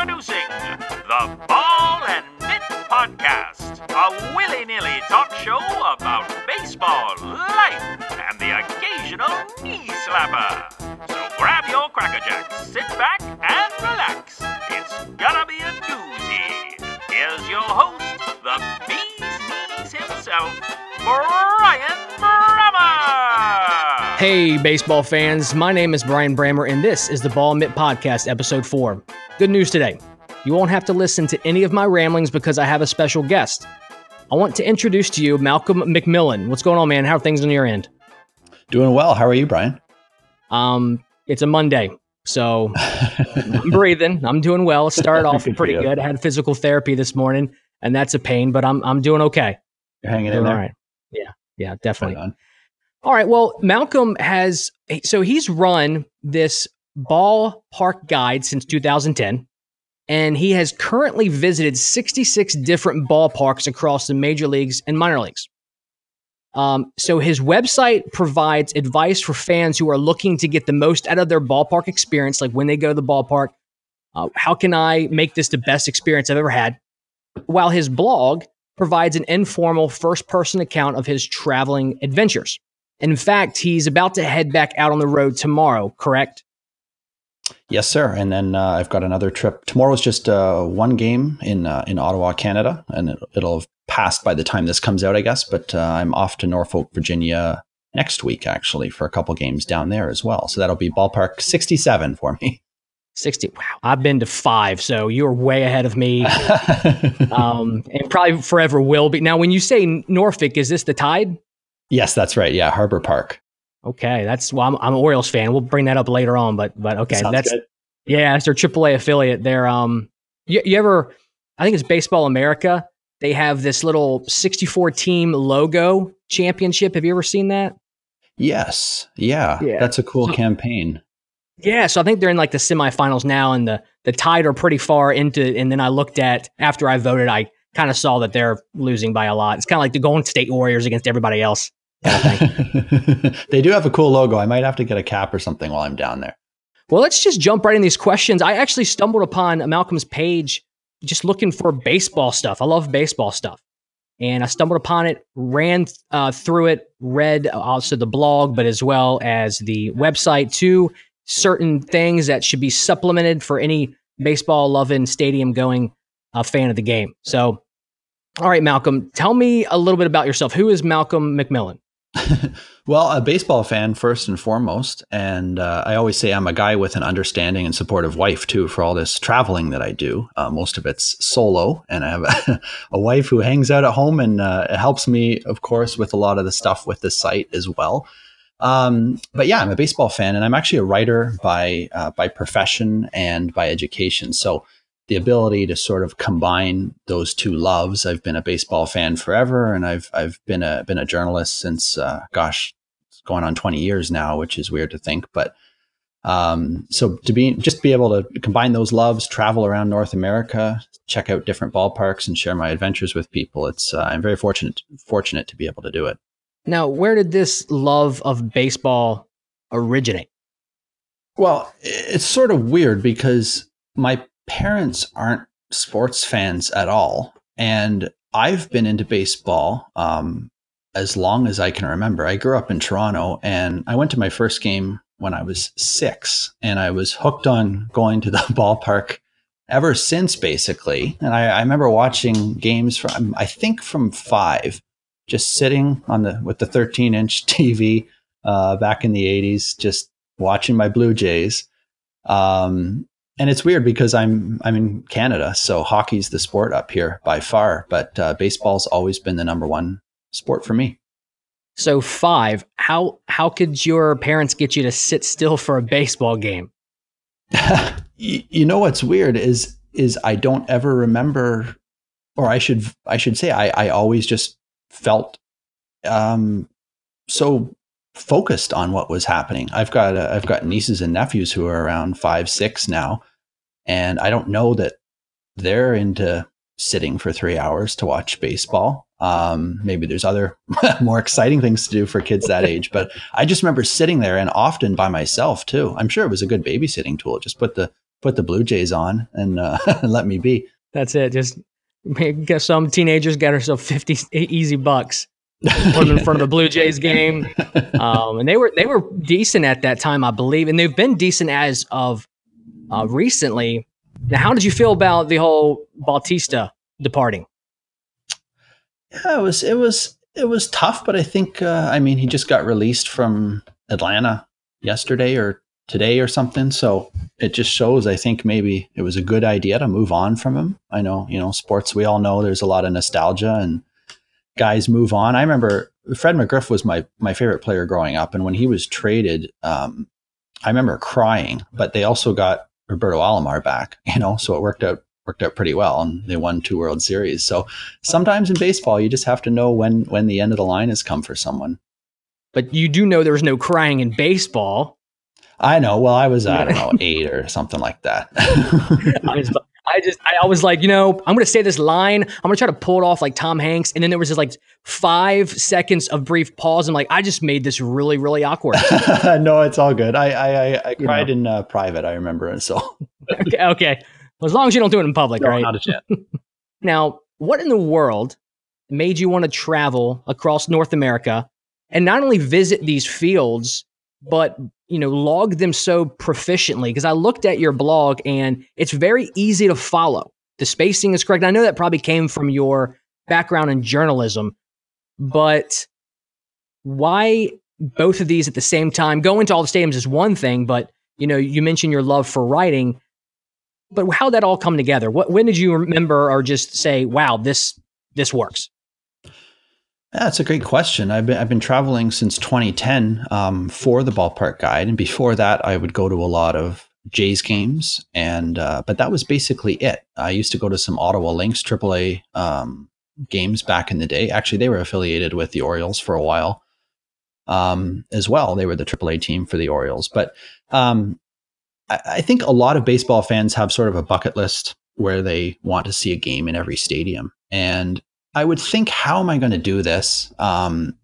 Introducing the Ball and Mitt Podcast, a willy nilly talk show about baseball, life, and the occasional knee slapper. So grab your Cracker Jacks, sit back, and relax. It's gonna be a doozy. Here's your host, the bee's knees himself, Brian Brammer. Hey, baseball fans. My name is Brian Brammer, and this is the Ball and Mitt Podcast, Episode 4. Good news today. You won't have to listen to any of my ramblings because I have a special guest. I want to introduce to you Malcolm MacMillan. What's going on, man? How are things on your end? Doing well. How are you, Brian? Um, it's a Monday, so I'm breathing. I'm doing well. Started off Good pretty you. good. I had physical therapy this morning, and that's a pain, but I'm I'm doing okay. You're hanging in there. all right. Yeah, yeah, Right definitely. on. All right. Well, Malcolm has so he's run this ballpark guide since 2010, and he has currently visited 66 different ballparks across the major leagues and minor leagues. Um, so his website provides advice for fans who are looking to get the most out of their ballpark experience, like when they go to the ballpark. Uh, how can I make this the best experience I've ever had? While his blog provides an informal first person account of his traveling adventures. In fact, he's about to head back out on the road tomorrow, correct? Yes, sir. And then uh, I've got another trip. Tomorrow's just uh, one game in uh, in Ottawa, Canada, and it, it'll have passed by the time this comes out, I guess. But uh, I'm off to Norfolk, Virginia next week, actually, for a couple games down there as well. So that'll be ballpark 67 for me. 60. Wow. I've been to five, so you're way ahead of me. um, and probably forever will be. Now, when you say Norfolk, is this the Tide? yes, that's right. Yeah, Harbor Park. Okay, that's well. I'm, I'm an Orioles fan. We'll bring that up later on, but but okay, Sounds that's good. yeah, that's their AAA affiliate. They're um, you, you ever? I think it's Baseball America. They have this little 64 team logo championship. Have you ever seen that? Yes. Yeah. Yeah. That's a cool So- campaign. Yeah, so I think they're in like the semifinals now, and the the Tide are pretty far into. And then I looked at after I voted, I kind of saw that they're losing by a lot. It's kind of like the Golden State Warriors against everybody else. they do have a cool logo. I might have to get a cap or something while I'm down there. Well, let's just jump right in these questions. I actually stumbled upon Malcolm's page just looking for baseball stuff. I love baseball stuff. And I stumbled upon it, ran uh, through it, read also the blog, but as well as the website too. Certain things that should be supplemented for any baseball loving, stadium going uh, fan of the game. So, all right, Malcolm, tell me a little bit about yourself. Who is Malcolm MacMillan? Well, a baseball fan first and foremost, and uh, I always say I'm a guy with an understanding and supportive wife too for all this traveling that I do. Uh, most of it's solo, and I have a, a wife who hangs out at home and uh, helps me, of course, with a lot of the stuff with the site as well. Um, but yeah, I'm a baseball fan, and I'm actually a writer by uh, by profession and by education. So the ability to sort of combine those two loves. I've been a baseball fan forever, and I've I've been a been a journalist since uh, gosh, it's going on 20 years now, which is weird to think, but um, so to be just be able to combine those loves, travel around North America, check out different ballparks, and share my adventures with people. It's uh, I'm very fortunate fortunate to be able to do it. Now, where did this love of baseball originate? Well, it's sort of weird because my parents aren't sports fans at all. And I've been into baseball um, as long as I can remember. I grew up in Toronto and I went to my first game when I was six and I was hooked on going to the ballpark ever since, basically. And I, I remember watching games from, I think from five, just sitting on the, with the 13 inch TV uh, back in the 80s, just watching my Blue Jays. Um, and it's weird because I'm I'm in Canada, so hockey's the sport up here by far. But uh, baseball's always been the number one sport for me. So five. How how could your parents get you to sit still for a baseball game? you, you know what's weird is is I don't ever remember, or I should I should say I I always just felt um so focused on what was happening. I've got uh, I've got nieces and nephews who are around five six now, and I don't know that they're into sitting for three hours to watch baseball. Um, maybe there's other more exciting things to do for kids that age, but I just remember sitting there and often by myself too. I'm sure it was a good babysitting tool. Just put the put the Blue Jays on and uh, let me be. That's it. Just get some teenagers get herself fifty easy bucks. Put them in front of the Blue Jays game, um, and they were they were decent at that time, I believe, and they've been decent as of uh, recently. Now, how did you feel about the whole Bautista departing? Yeah, it was it was it was tough, but I think uh, I mean he just got released from Atlanta yesterday or today or something. So it just shows, I think maybe it was a good idea to move on from him. I know, you know, sports, we all know there's a lot of nostalgia and guys move on. I remember Fred McGriff was my, my favorite player growing up. And when he was traded, um, I remember crying, but they also got Roberto Alomar back, you know, so it worked out worked out pretty well and they won two world series so sometimes in baseball you just have to know when when the end of the line has come for someone but you do know there's no crying in baseball I know. Well, I was I don't know eight or something like that. I, was, I just I was like, you know, I'm gonna say this line. I'm gonna try to pull it off like Tom Hanks, and then there was just like five seconds of brief pause. I'm like, I just made this really really awkward. no, it's all good. I I, I, cried know. in uh, private. I remember it. So okay, okay. Well, as long as you don't do it in public, no, right? Not a chance. now, what in the world made you want to travel across North America and not only visit these fields, but you know, log them so proficiently? Because I looked at your blog and it's very easy to follow. The spacing is correct. I know that probably came from your background in journalism, but why both of these at the same time? Going to all the stadiums is one thing, but you know, you mentioned your love for writing, but how that all come together? What when did you remember or just say, "Wow, this this works"? That's a great question. I've been I've been traveling since 2010 um, for the ballpark guide, and before that, I would go to a lot of Jays games, and uh, but that was basically it. I used to go to some Ottawa Lynx AAA um, games back in the day. Actually, they were affiliated with the Orioles for a while um, as well. They were the AAA team for the Orioles, but um, I, I think a lot of baseball fans have sort of a bucket list where they want to see a game in every stadium, and I would think, how am I going to do this? Um,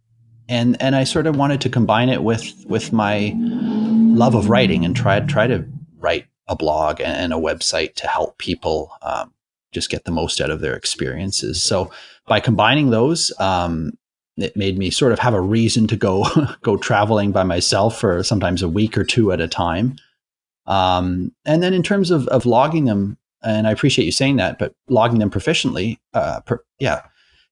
and and I sort of wanted to combine it with with my love of writing and try try to write a blog and a website to help people um, just get the most out of their experiences. So by combining those, um, it made me sort of have a reason to go go traveling by myself for sometimes a week or two at a time. Um, and then in terms of, of logging them, and I appreciate you saying that, but logging them proficiently, uh, per, yeah,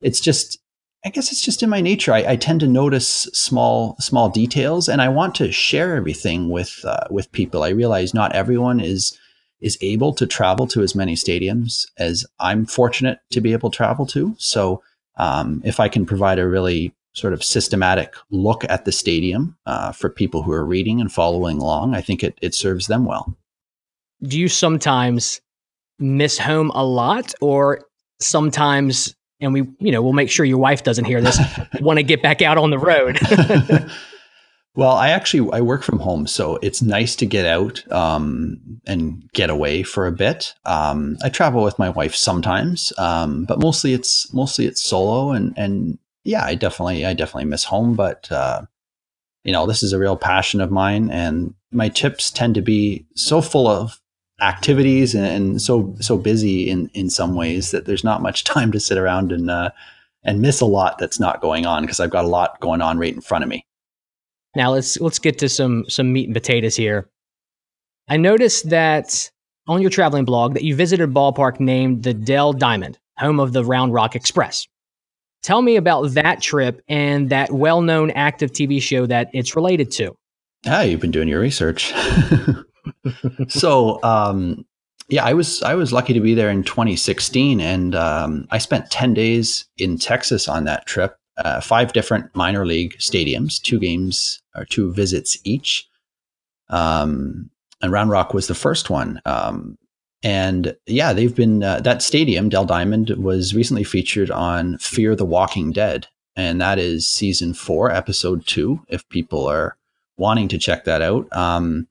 it's just I guess it's just in my nature. I, I, tend to notice small small details, and I want to share everything with uh, with people. I realize not everyone is is able to travel to as many stadiums as I'm fortunate to be able to travel to. So, um, if I can provide a really sort of systematic look at the stadium uh, for people who are reading and following along, I think it it serves them well. Do you sometimes miss home a lot, or sometimes and we, you know, we'll make sure your wife doesn't hear this, want to get back out on the road. well, I actually I work from home, so it's nice to get out um, and get away for a bit. Um, I travel with my wife sometimes, um, but mostly it's mostly it's solo, and and yeah, I definitely I definitely miss home, but uh, you know, this is a real passion of mine, and my tips tend to be so full of activities and, and, so so busy in in some ways that there's not much time to sit around and uh, and miss a lot that's not going on because I've got a lot going on right in front of me. Now let's let's get to some some meat and potatoes here. I noticed that on your traveling blog that you visited a ballpark named the Dell Diamond, home of the Round Rock Express. Tell me about that trip and that well-known active TV show that it's related to. Ah, you've been doing your research. so um, yeah, I was I was lucky to be there in 2016, and um, I spent 10 days in Texas on that trip. Uh, five different minor league stadiums, two games or two visits each. Um, and Round Rock was the first one. Um, and yeah, they've been uh, that stadium, Dell Diamond, was recently featured on Fear the Walking Dead, and that is season four, episode two. If people are wanting to check that out, um,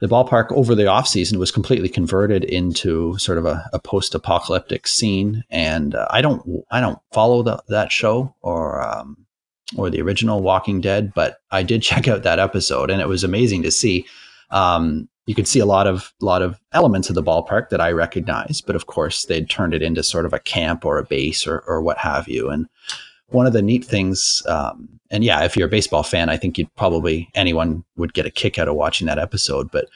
the ballpark over the off season was completely converted into sort of a, a post-apocalyptic scene and uh, i don't i don't follow the, that show or um, or the original walking dead but i did check out that episode and it was amazing to see um, you could see a lot of lot of elements of the ballpark that I recognize, but of course they'd turned it into sort of a camp or a base or or what have you. And one of the neat things, um, and yeah, if you're a baseball fan, I think you'd probably anyone would get a kick out of watching that episode. But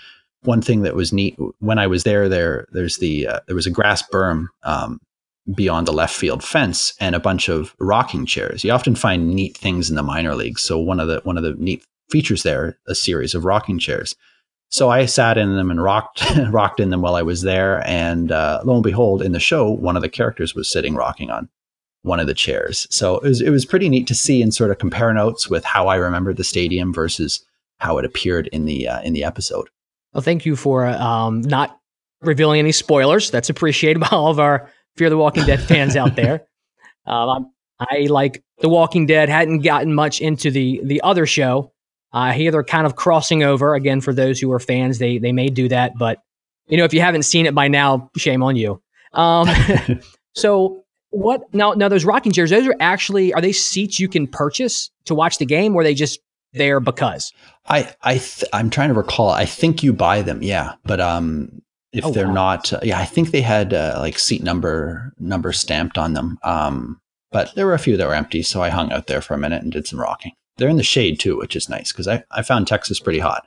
one thing that was neat when I was there, there there's the uh, there was a grass berm um, beyond the left field fence and a bunch of rocking chairs. You often find neat things in the minor leagues. So one of the one of the neat features there, a series of rocking chairs. So I sat in them and rocked rocked in them while I was there, and uh, lo and behold, in the show, one of the characters was sitting rocking on one of the chairs. So it was it was pretty neat to see and sort of compare notes with how I remembered the stadium versus how it appeared in the uh, in the episode. Well, thank you for um, not revealing any spoilers. That's appreciated by all of our Fear the Walking Dead fans out there. Um, I like The Walking Dead hadn't gotten much into the the other show. Uh, here they're kind of crossing over again. For those who are fans, they they may do that, but you know if you haven't seen it by now, shame on you. Um, so what now? Now those rocking chairs, those are actually are they seats you can purchase to watch the game, or are they just there because? I I th- I'm trying to recall. I think you buy them, yeah, but um, if Oh, they're wow. not, uh, yeah, I think they had uh, like seat number number stamped on them. Um, but there were a few that were empty, so I hung out there for a minute and did some rocking. They're in the shade too, which is nice because I, I found Texas pretty hot.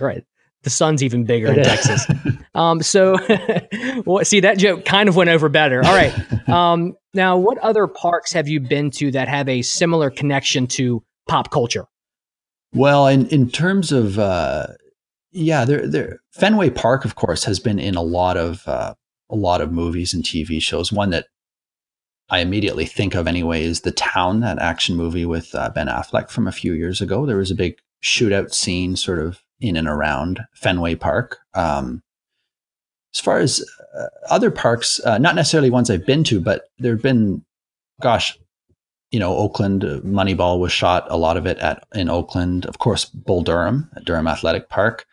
Right. The sun's even bigger in is. Texas. Um, so, well, see, that joke kind of went over better. All right. Um, now, what other parks have you been to that have a similar connection to pop culture? Well, in in terms of uh, yeah, there there Fenway Park, of course, has been in a lot of uh, a lot of movies and TV shows. One that I immediately think of anyway is the Town, that action movie with uh, Ben Affleck from a few years ago. There was a big shootout scene, sort of in and around Fenway Park. Um, as far as uh, other parks, uh, not necessarily ones I've been to, but there've been, gosh, you know, Oakland uh, Moneyball was shot a lot of it at in Oakland. Of course, Bull Durham at Durham Athletic Park,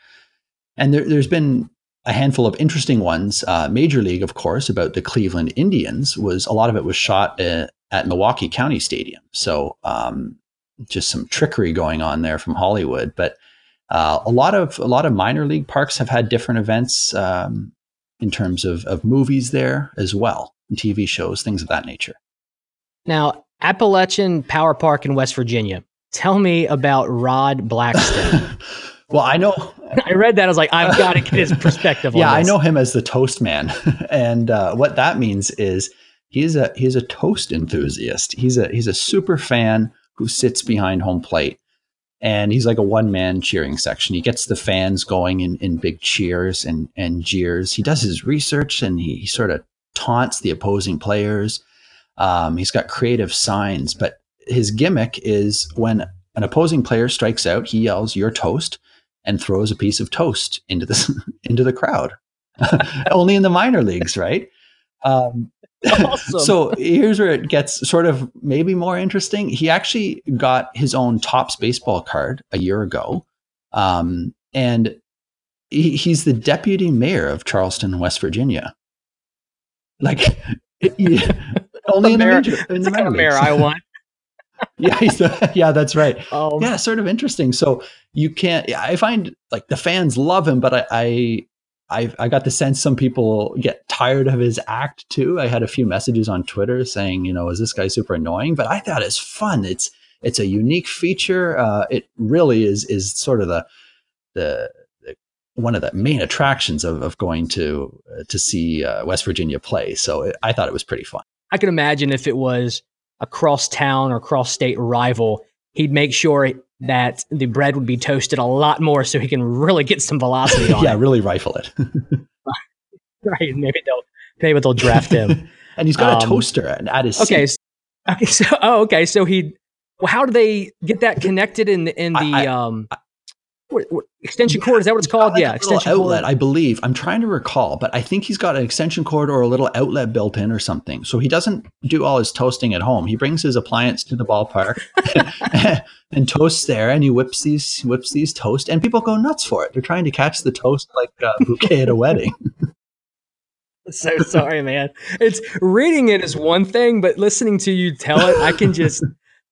and there, there's been a handful of interesting ones. Uh, Major League, of course, about the Cleveland Indians was a lot of it was shot uh, at Milwaukee County Stadium. So um, just some trickery going on there from Hollywood, but. Uh, a lot of a lot of minor league parks have had different events um, in terms of, of movies there as well, and TV shows, things of that nature. Now, Appalachian Power Park in West Virginia. Tell me about Rod Blackstone. well, I know I read that. I was like, I've got to get his perspective on yeah, I know him as the toast man, and uh, what that means is he's a he's a toast enthusiast. He's a he's a super fan who sits behind home plate, and he's like a one man cheering section. He gets the fans going in, in big cheers and and jeers. He does his research and he, he sort of taunts the opposing players. Um, he's got creative signs, but his gimmick is when an opposing player strikes out, he yells "You're toast." and throws a piece of toast into the into the crowd. Only in the minor leagues, right? Um, Awesome. so here's where it gets sort of maybe more interesting. He actually got his own Topps baseball card a year ago, um, and he, he's the deputy mayor of Charleston, West Virginia. Like, only in the, mayor- major, in the the kind of mayor. I want. yeah, the, yeah, that's right Um, yeah, sort of interesting. So you can't. I find like the fans love him, but I, I, I, I got the sense some people get tired of his act too. I had a few messages on Twitter saying, you know, is this guy super annoying? But I thought it's fun. It's it's a unique feature. Uh, it really is is sort of the the, the one of the main attractions of, of going to uh, to see uh, West Virginia play. So it, I thought it was pretty fun. I can imagine if it was a cross town or cross state rival, he'd make sure that the bread would be toasted a lot more so he can really get some velocity on yeah, it. really rifle it. Right. Maybe they'll maybe they'll draft him. and he's got a Um, toaster at, his okay. seat. s- Okay. So oh, okay. So he well, how do they get that connected in the in the I- I- um what, what, extension cord? Is that what it's called? like yeah, extension outlet, cord. I believe. I'm trying to recall, but I think he's got an extension cord or a little outlet built in or something. So he doesn't do all his toasting at home. He brings his appliance to the ballpark and toasts there, and he whips these whips these toast, and people go nuts for it. They're trying to catch the toast like a bouquet at a wedding. so sorry, man. It's reading it is one thing, but listening to you tell it, I can just.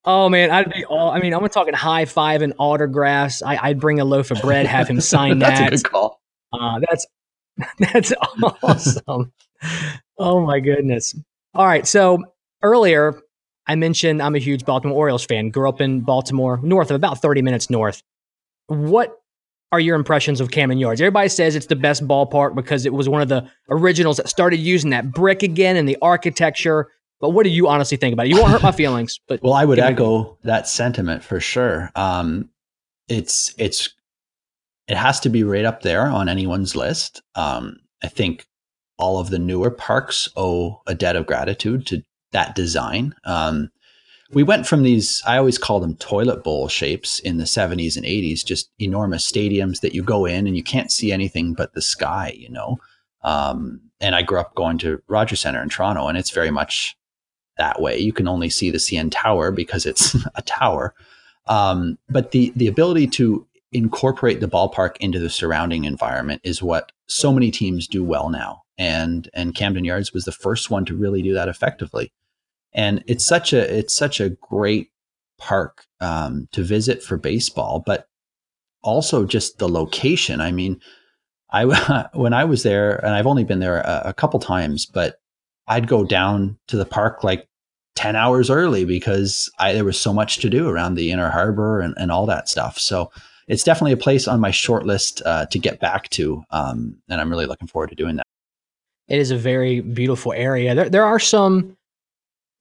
Oh man, I'd be all. I mean, I'm talking high five and autographs. I, I'd bring a loaf of bread, have him sign That's that. a good call. Uh, that's that's awesome. oh my goodness. All right. So earlier I mentioned I'm a huge Baltimore Orioles fan. Grew up in Baltimore, north of about 30 minutes north. What are your impressions of Camden Yards? Everybody says it's the best ballpark because it was one of the originals that started using that brick again and the architecture. But what do you honestly think about it? You won't hurt my feelings, but well, I would echo that sentiment for sure. Um, it's it's it has to be right up there on anyone's list. Um, I think all of the newer parks owe a debt of gratitude to that design. Um, we went from these, I always call them toilet bowl shapes in the 70s and 80s, just enormous stadiums that you go in and you can't see anything but the sky, you know. Um, and I grew up going to Rogers Center in Toronto, and it's very much that way. You can only see the CN Tower because it's a tower. Um, but the the ability to incorporate the ballpark into the surrounding environment is what so many teams do well now. And and Camden Yards was the first one to really do that effectively. And it's such a it's such a great park um, to visit for baseball, but also just the location. I mean, I when I was there, and I've only been there a, a couple times, but I'd go down to the park like 10 hours early because I, there was so much to do around the inner harbor and, and all that stuff. So it's definitely a place on my short list uh, to get back to. Um, and I'm really looking forward to doing that. It is a very beautiful area. There, there are some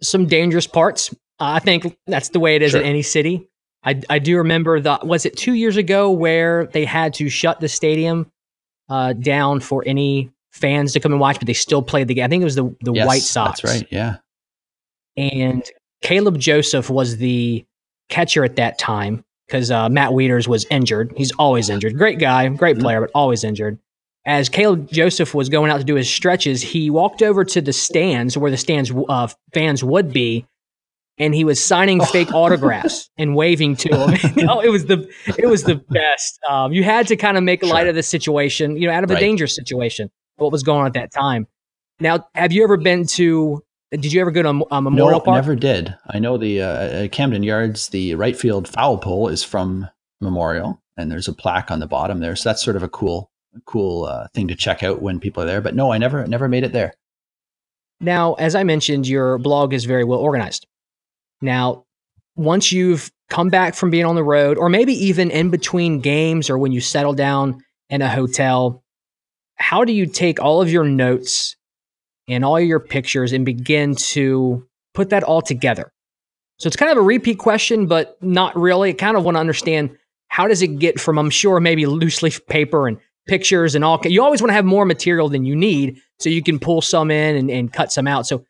some dangerous parts. Uh, I think that's the way it is sure. in any city. I, I do remember the was it two years ago where they had to shut the stadium uh, down for any fans to come and watch, but they still played the game. I think it was the the yes, White Sox. That's right. Yeah. And Caleb Joseph was the catcher at that time because uh, Matt Wieters was injured. He's always injured. Great guy, great mm-hmm. player, but always injured. As Caleb Joseph was going out to do his stretches, he walked over to the stands where the stands uh, fans would be, and he was signing oh. fake autographs and waving to them. oh, it was the it was the best. Um, you had to kind of make sure. light of the situation, you know, out of right. a dangerous situation. What was going on at that time? Now, have you ever been to did you ever go to a, Memorial no, Park? never did. I know the uh, Camden Yards, the right field foul pole is from Memorial, and there's a plaque on the bottom there. So that's sort of a cool, cool uh, thing to check out when people are there. But no, I never, never made it there. Now, as I mentioned, your blog is very well organized. Now, once you've come back from being on the road, or maybe even in between games, or when you settle down in a hotel, how do you take all of your notes and all your pictures and begin to put that all together. So it's kind of a repeat question, but not really. I kind of want to understand how does it get from, I'm sure, maybe loose leaf paper and pictures and all. You always want to have more material than you need so you can pull some in and, and cut some out. So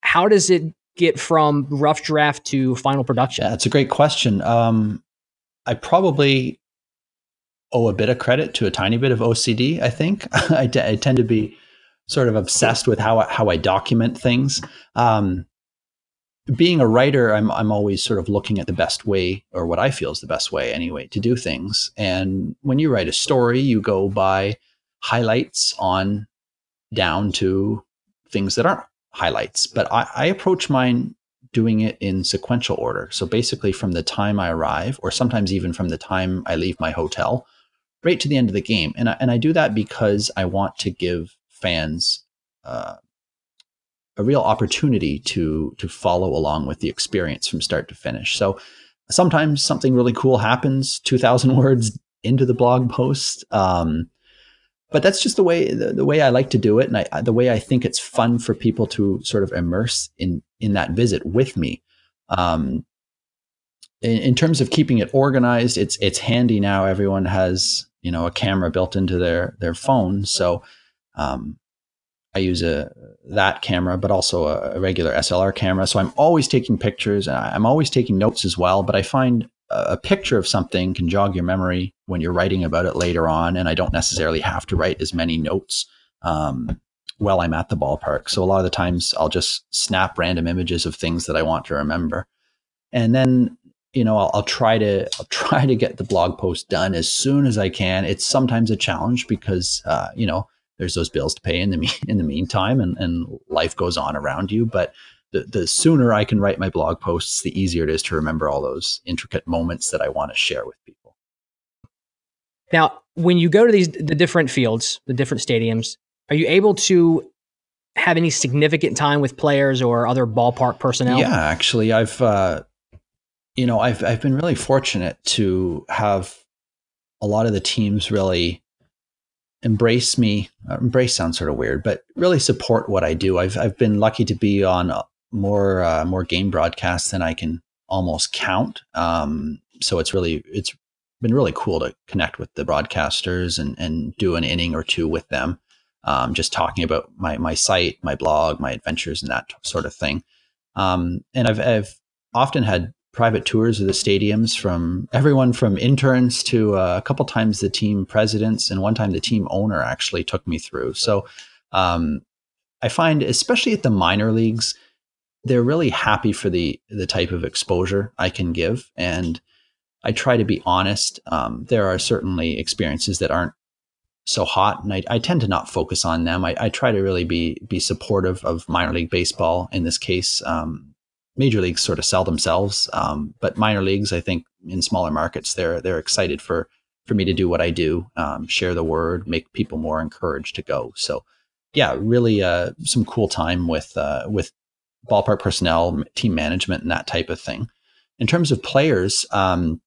how does it get from rough draft to final production? That's a great question. Um, I probably owe a bit of credit to a tiny bit of OCD. I think I, t- I tend to be sort of obsessed with how how I document things. Um, being a writer, I'm I'm always sort of looking at the best way, or what I feel is the best way anyway, to do things. And when you write a story, you go by highlights on down to things that aren't highlights. But I, I approach mine doing it in sequential order. So basically, from the time I arrive, or sometimes even from the time I leave my hotel, right to the end of the game. And I, and I do that because I want to give fans uh, a real opportunity to to follow along with the experience from start to finish. So sometimes something really cool happens, two thousand words into the blog post. Um, but that's just the way the, the, way I like to do it, and I, the way I think it's fun for people to sort of immerse in in that visit with me. Um, in, in terms of keeping it organized, it's it's handy now. Everyone has you know a camera built into their their phone, so um, I use a that camera, but also a, a, regular SLR camera. So I'm always taking pictures. And I'm always taking notes as well. But I find a, a picture of something can jog your memory when you're writing about it later on, and I don't necessarily have to write as many notes um, while I'm at the ballpark. So a lot of the times I'll just snap random images of things that I want to remember, and then you know I'll, I'll try to I'll try to get the blog post done as soon as I can. It's sometimes a challenge because uh, you know there's those bills to pay in the me- in the meantime, and, and life goes on around you. But the, the sooner I can write my blog posts, the easier it is to remember all those intricate moments that I want to share with people. Now, when you go to these the different fields, the different stadiums, are you able to have any significant time with players or other ballpark personnel? Yeah, actually, I've uh, you know I've I've been really fortunate to have a lot of the teams really embrace me. Uh, embrace sounds sort of weird, but really support what I do. I've I've been lucky to be on more uh, more game broadcasts than I can almost count. Um, so it's really it's been really cool to connect with the broadcasters and and do an inning or two with them. Um, just talking about my my site, my blog, my adventures, and that sort of thing. Um, and I've I've often had private tours of the stadiums from everyone from interns to uh, a couple times the team presidents and one time the team owner actually took me through. So um, I find, especially at the minor leagues, they're really happy for the the type of exposure I can give, and I try to be honest. Um, there are certainly experiences that aren't so hot, and I, I tend to not focus on them. I, I, try to really be be supportive of minor league baseball in this case. Um, major leagues sort of sell themselves, um, but minor leagues, I think, in smaller markets, they're they're excited for for me to do what I do, um, share the word, make people more encouraged to go. So, yeah, really, uh, some cool time with uh, with ballpark personnel, team management, and that type of thing. In terms of players, um,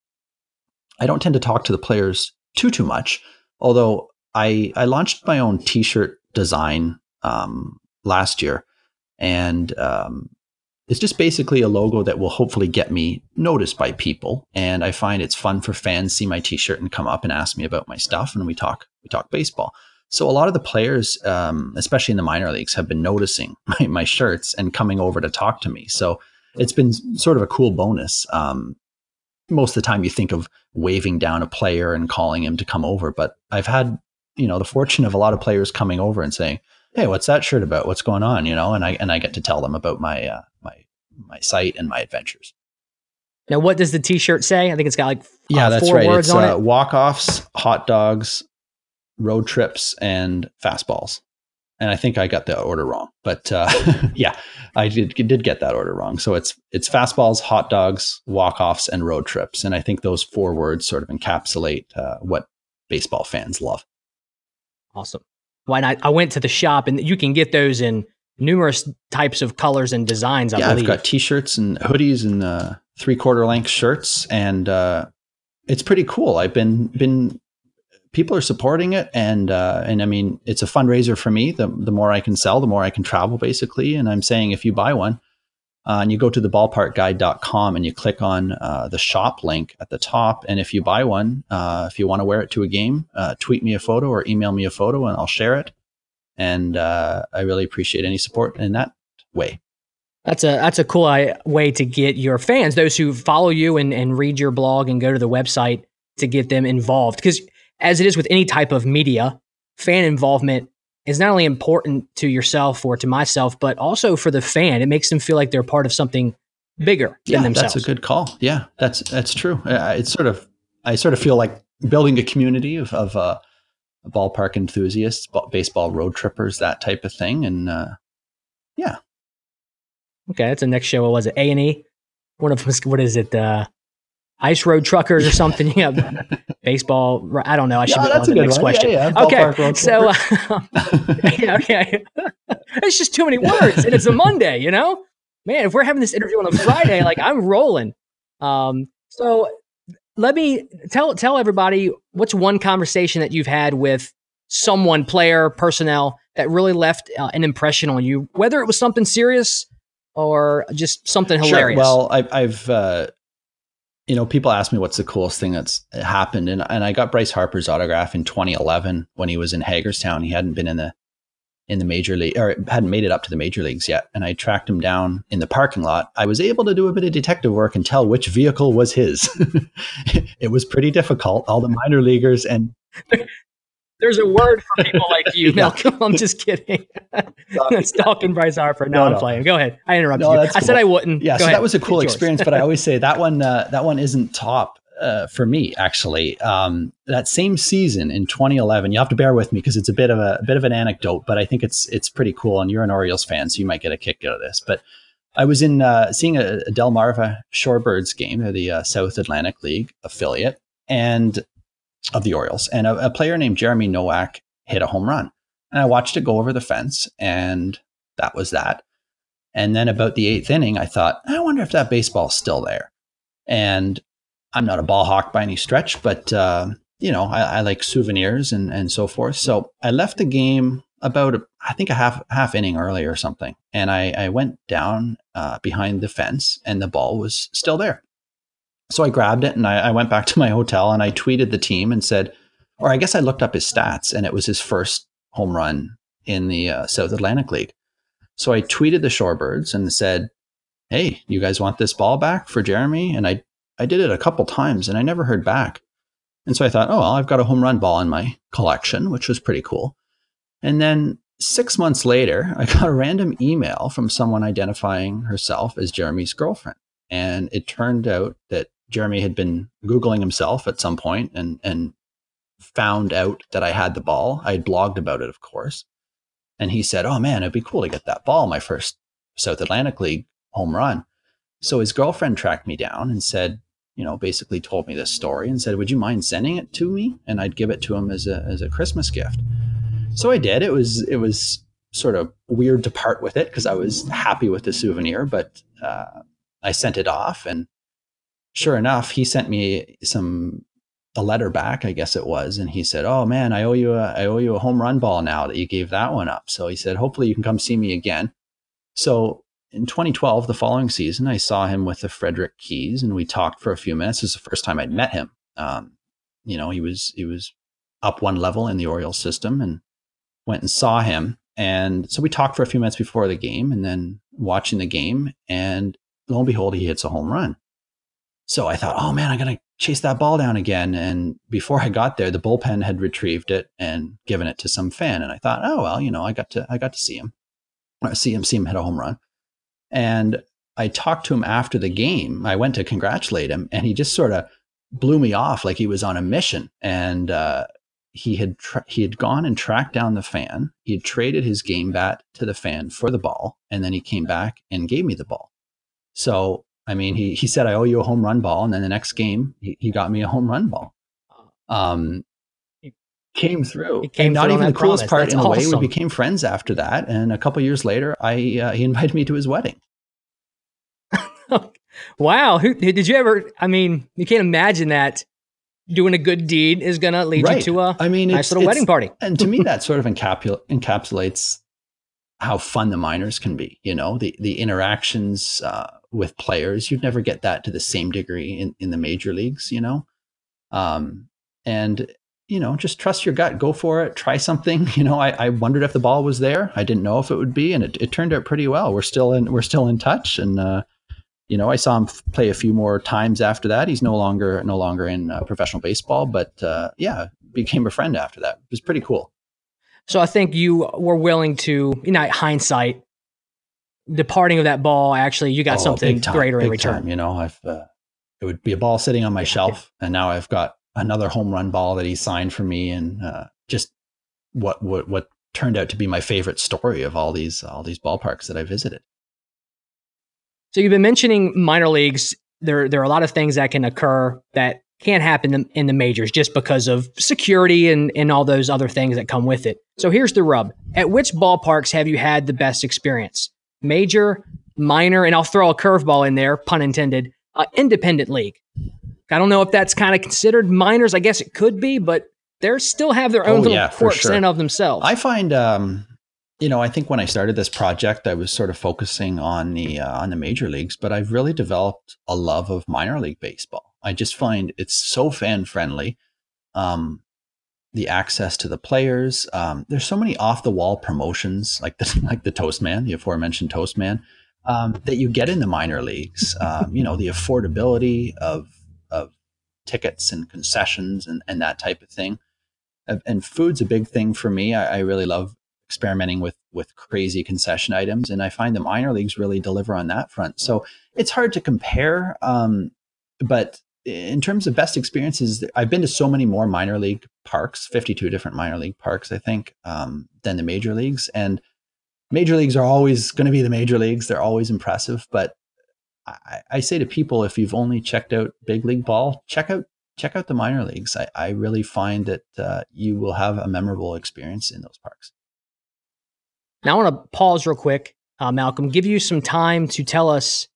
I don't tend to talk to the players too too much. Although I I launched my own T-shirt design um, last year, and um, it's just basically a logo that will hopefully get me noticed by people. And I find it's fun for fans see my T-shirt and come up and ask me about my stuff, and we talk we talk baseball. So a lot of the players, um, especially in the minor leagues, have been noticing my, my, shirts and coming over to talk to me. So it's been sort of a cool bonus. Um, most of the time, you think of waving down a player and calling him to come over, but I've had you know the fortune of a lot of players coming over and saying, "Hey, what's that shirt about? What's going on?" You know, and I and I get to tell them about my uh, my my site and my adventures. Now, what does the T-shirt say? I think it's got like yeah, uh, that's right. It's uh, walk-offs, hot dogs, road trips and fastballs. And I think I got the order wrong, but uh, yeah, I did did get that order wrong. So it's it's fastballs, hot dogs, walk offs, and road trips. And I think those four words sort of encapsulate uh, what baseball fans love. Awesome. Why not? I went to the shop, and you can get those in numerous types of colors and designs. I yeah, believe. I've got t-shirts and hoodies and uh, three quarter length shirts, and uh, it's pretty cool. I've been been people are supporting it and uh, and I mean it's a fundraiser for me. The the more I can sell, the more I can travel basically. And I'm saying if you buy one uh, and you go to the ballparkguide.com and you click on uh, the shop link at the top, and if you buy one, uh, if you want to wear it to a game, uh, tweet me a photo or email me a photo and I'll share it. And uh, I really appreciate any support in that way. That's a that's a cool way to get your fans, those who follow you and, and read your blog and go to the website to get them involved. Because as it is with any type of media, fan involvement is not only important to yourself or to myself, but also for the fan. It makes them feel like they're part of something bigger yeah, themselves. That's a good call. Yeah, that's that's true. It's sort of I sort of feel like building a community of of uh, ballpark enthusiasts, baseball road trippers, that type of thing, and uh, yeah. Okay, that's the next show. What was it? A and E. One of what is it? Uh, ice road truckers or something. yeah, baseball. I don't know. I should no, that's the next one. question. Yeah, yeah. Okay, so uh, yeah, okay, it's just too many words, and it's a Monday. You know, man, if we're having this interview on a Friday, like I'm rolling. Um, so let me tell tell everybody what's one conversation that you've had with someone, player, personnel that really left uh, an impression on you, whether it was something serious or just something hilarious. Sure. Well, I, I've uh, you know, people ask me what's the coolest thing that's happened, and and I got Bryce Harper's autograph in 2011 when he was in Hagerstown. He hadn't been in the in the major league or hadn't made it up to the major leagues yet, and I tracked him down in the parking lot. I was able to do a bit of detective work and tell which vehicle was his. it was pretty difficult. All the minor leaguers and there's a word for people like you, Malcolm. I'm just kidding. Stalking Bryce Harper. No, no, I'm no. playing. Go ahead. I interrupted no, you. I cool. said I wouldn't. Yeah, Go so ahead. that was a cool experience. but I always say that one. Uh, that one isn't top uh, for me. Actually, um, that same season in 2011. You have to bear with me because it's a bit of a, a bit of an anecdote, but I think it's it's pretty cool. And you're an Orioles fan, so you might get a kick out of this. But I was in uh, seeing a, a Delmarva Shorebirds game, or the uh, South Atlantic League affiliate, and of the Orioles, and a, a player named Jeremy Nowak hit a home run. And I watched it go over the fence, and that was that. And then about the eighth inning, I thought, I wonder if that baseball's still there. And I'm not a ball hawk by any stretch, but uh, you know, I, I, like souvenirs and and so forth. So I left the game about I think a half half inning early or something, and I, I went down uh, behind the fence, and the ball was still there. So I grabbed it and I, I went back to my hotel and I tweeted the team and said, or I guess I looked up his stats, and it was his first home run in the uh, South Atlantic League. So I tweeted the Shorebirds and said, "Hey, you guys want this ball back for Jeremy?" And I I did it a couple times and I never heard back. And so I thought, oh, well, I've got a home run ball in my collection, which was pretty cool. And then six months later, I got a random email from someone identifying herself as Jeremy's girlfriend. And it turned out that Jeremy had been Googling himself at some point and, and found out that I had the ball. I had blogged about it, of course. And he said, Oh man, it'd be cool to get that ball, my first South Atlantic League home run. So his girlfriend tracked me down and said, you know, basically told me this story and said, "Would you mind sending it to me?" And I'd give it to him as a as a Christmas gift. So I did. It was it was sort of weird to part with it because I was happy with the souvenir, but uh, I sent it off, and sure enough, he sent me some a letter back, I guess it was, and he said, "Oh man, I owe you a I owe you a home run ball now that you gave that one up." So he said, "Hopefully you can come see me again." So in 2012, the following season, I saw him with the Frederick Keys, and we talked for a few minutes. This is the first time I'd met him. Um, you know, he was he was up one level in the Orioles system, and went and saw him. And so we talked for a few minutes before the game, and then watching the game, and lo and behold, he hits a home run. So I thought, oh man, I gotta chase that ball down again. And before I got there, the bullpen had retrieved it and given it to some fan. And I thought, oh well, you know, I got to I got to see him, I see him see him hit a home run. And I talked to him after the game. I went to congratulate him, and he just sort of blew me off like he was on a mission. And uh, he had tra- he had gone and tracked down the fan. He had traded his game bat to the fan for the ball, and then he came back and gave me the ball. So I mean, he he said I owe you a home run ball, and then the next game he, he got me a home run ball. Um, came through. It came and not even the coolest part That's in a way. We became friends after that, and a couple years later, I uh, he invited me to his wedding. wow, Who, did you ever? I mean, you can't imagine that doing a good deed is going to lead right. you to a I mean, nice little wedding party. and to me, that sort of encapsulates how fun the minors can be. You know, the the interactions uh, with players. You'd never get that to the same degree in in the major leagues. You know, um, and you know, just trust your gut, go for it, try something. You know, I, I wondered if the ball was there. I didn't know if it would be, and it, it turned out pretty well. We're still in, we're still in touch, and uh, you know, I saw him play a few more times after that. He's no longer, no longer in uh, professional baseball, but uh, yeah, became a friend after that. It was pretty cool. So I think you were willing to, you know, hindsight, departing of that ball. Actually, you got oh, something time, greater in return. Time, you know, I've uh, it would be a ball sitting on my shelf, and now I've got another home run ball that he signed for me, and uh, just what what what turned out to be my favorite story of all these all these ballparks that I visited. So you've been mentioning minor leagues. There there are a lot of things that can occur that can't happen in the majors just because of security and, and all those other things that come with it. So here's the rub. At which ballparks have you had the best experience? Major, minor, and I'll throw a curveball in there, pun intended, uh, independent league. I don't know if that's kind of considered minors. I guess it could be, but they still have their own oh, little yeah, quirks sure. in and of themselves. I find, um, you know, I think when I started this project, I was sort of focusing on the uh, on the major leagues, but I've really developed a love of minor league baseball. I just find it's so fan friendly. Um, the access to the players. Um, there's so many off the wall promotions like the like the Toastman, the aforementioned Toastman, um, that you get in the minor leagues. Um, you know, the affordability of of tickets and concessions and, and that type of thing. And food's a big thing for me. I, I really love experimenting with with crazy concession items, and I find the minor leagues really deliver on that front. So it's hard to compare, um, but in terms of best experiences, I've been to so many more minor league parks, 52 different minor league parks, I think, um, than the major leagues. And major leagues are always going to be the major leagues. They're always impressive, but I, I, say to people, if you've only checked out big league ball, check out check out the minor leagues. I, I really find that uh, you will have a memorable experience in those parks. Now, I want to pause real quick, uh, Malcolm, give you some time to tell us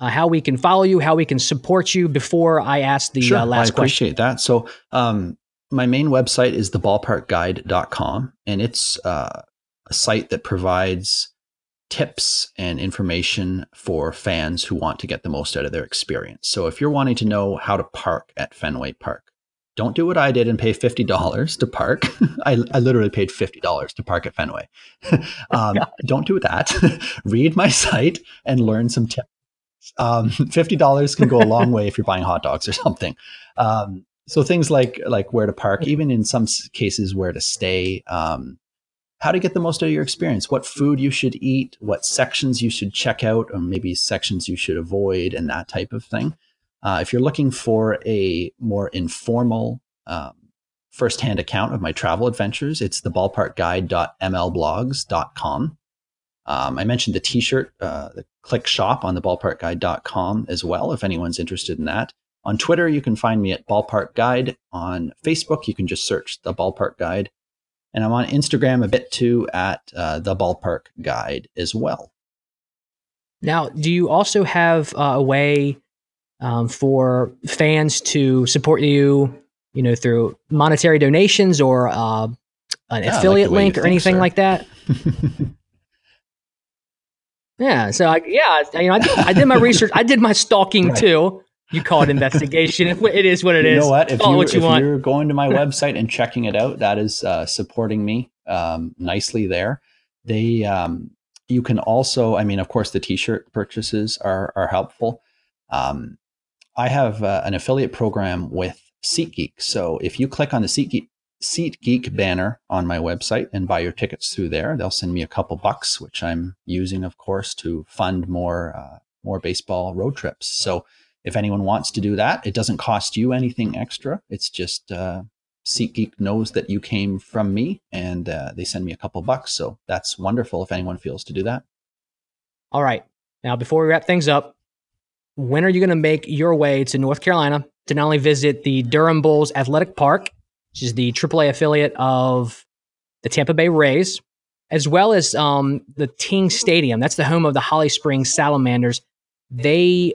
uh, how we can follow you, how we can support you before I ask the sure, uh, last I appreciate question. that. So, um, my main website is theballparkguide.com, and it's uh, a site that provides tips and information for fans who want to get the most out of their experience. So if you're wanting to know how to park at Fenway Park, don't do what I did and pay $50 to park. I, I literally paid $50 to park at Fenway. um, don't do that. Read my site and learn some tips. Um, $50 can go a long way if you're buying hot dogs or something. Um, so things like like where to park, even in some cases where to stay, um, how to get the most out of your experience, what food you should eat, what sections you should check out, or maybe sections you should avoid, and that type of thing. Uh, if you're looking for a more informal um, firsthand account of my travel adventures, it's the ballparkguide.mlblogs.com. Um, I mentioned the t-shirt, uh, the click shop on the ballparkguide.com as well, if anyone's interested in that. On Twitter, you can find me at Ballpark Guide. On Facebook, you can just search the Ballpark Guide. And I'm on Instagram a bit too at uh, the Ballpark Guide as well. Now, do you also have uh, a way um, for fans to support you, you know, through monetary donations or uh, an Yeah, like affiliate you link or anything like that? Yeah. So, I, yeah, I- you know, I did, I did my research. I did my stalking Right. too. You call it investigation. It, is what it is. you know what? If, you, what you if want. you're going to my website and checking it out, that is uh, supporting me um, nicely there. They, um, you can also, I mean, of course, the T-shirt purchases are are helpful. Um, I have uh, an affiliate program with SeatGeek, so if you click on the SeatGeek SeatGeek banner on my website and buy your tickets through there, they'll send me a couple bucks, which I'm using, of course, to fund more uh, more baseball road trips. So if anyone wants to do that, it doesn't cost you anything extra. It's just uh, SeatGeek knows that you came from me, and uh, they send me a couple bucks. So that's wonderful if anyone feels to do that. All right. Now, before we wrap things up, when are you going to make your way to North Carolina to not only visit the Durham Bulls Athletic Park, which is the AAA affiliate of the Tampa Bay Rays, as well as um, the Ting Stadium? That's the home of the Holly Springs Salamanders. They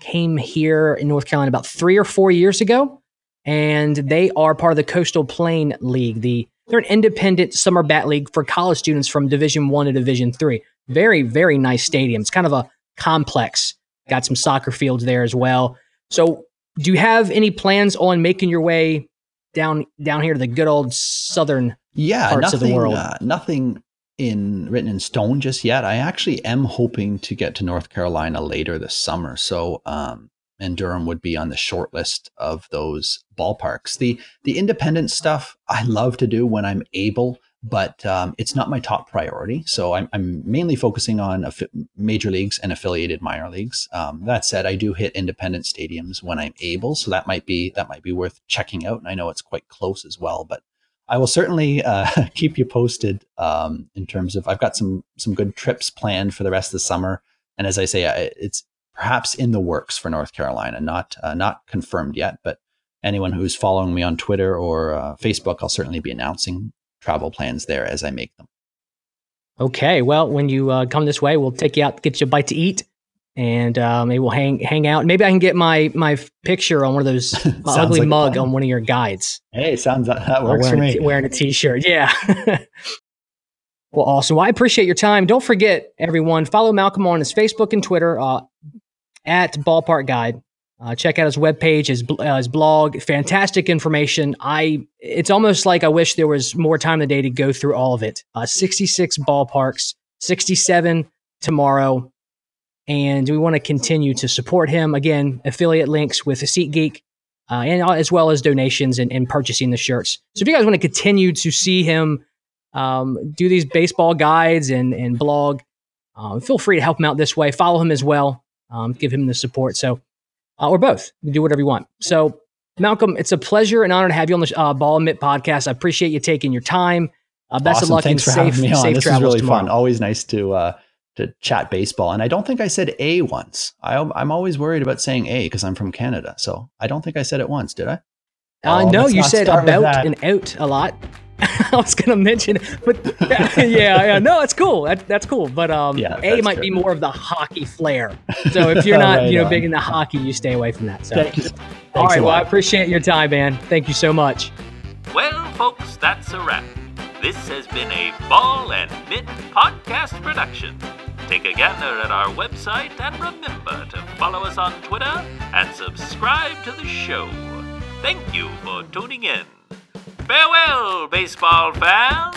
came here in North Carolina about three or four years ago, and they are part of the Coastal Plain League. The they're an independent summer bat league for college students from Division One to Division Three. Very, very nice stadium. It's kind of a complex. Got some soccer fields there as well. So, do you have any plans on making your way down down here to the good old southern? Yeah, Parts of the world. Uh, nothing in written in stone just yet. I actually am hoping to get to North Carolina later this summer. So, um, and Durham would be on the short list of those ballparks. The the independent stuff I love to do when I'm able, but um, it's not my top priority. So I'm, I'm mainly focusing on affi- major leagues and affiliated minor leagues. Um, that said, I do hit independent stadiums when I'm able, so that might be that might be worth checking out. And I know it's quite close as well, but I will certainly uh, keep you posted um, in terms of I've got some some good trips planned for the rest of the summer. And as I say, I, it's perhaps in the works for North Carolina, not uh, not confirmed yet, but anyone who's following me on Twitter or uh, Facebook, I'll certainly be announcing travel plans there as I make them. Okay, well, when you uh, come this way, we'll take you out, get you a bite to eat, and uh, maybe we'll hang hang out. Maybe I can get my my picture on one of those ugly like mug on one of your guides. Hey, sounds that, that works for wearing, a me. t- wearing a t-shirt. Yeah. well, awesome. Well, I appreciate your time. Don't forget, everyone, follow Malcolm on his Facebook and Twitter uh, at Ballpark Guide. Uh, check out his webpage, his, uh, his blog. Fantastic information. I. It's almost like I wish there was more time in the day to go through all of it. Uh, 66 ballparks, 67 tomorrow. And we want to continue to support him. Again, affiliate links with SeatGeek uh, and uh, as well as donations and, and purchasing the shirts. So if you guys want to continue to see him um, do these baseball guides and, and blog, um, feel free to help him out this way. Follow him as well. Um, give him the support. So, uh, or both. You do whatever you want. So, Malcolm, it's a pleasure and honor to have you on the uh, Ball and Mitt podcast. I appreciate you taking your time. Uh, best awesome. of luck Thanks and for safe, having me on. safe This is travels really tomorrow. fun. Always nice to uh, to chat baseball. And I don't think I said A once. I, I'm always worried about saying A because I'm from Canada. So I don't think I said it once, did I? Uh, Oh, no, you said about and out a lot. I was gonna mention, but yeah, yeah, no, it's cool. That, that's cool. But um, Yeah, A might true. be more of the hockey flair. So if you're not, Right you know, on. big into hockey, you stay away from that. So, Thank you. all Thanks right. Well, I appreciate your time, man. Thank you so much. Well, folks, that's a wrap. This has been a Ball and Mitt podcast production. Take a gander at our website and remember to follow us on Twitter and subscribe to the show. Thank you for tuning in. Farewell, baseball fans!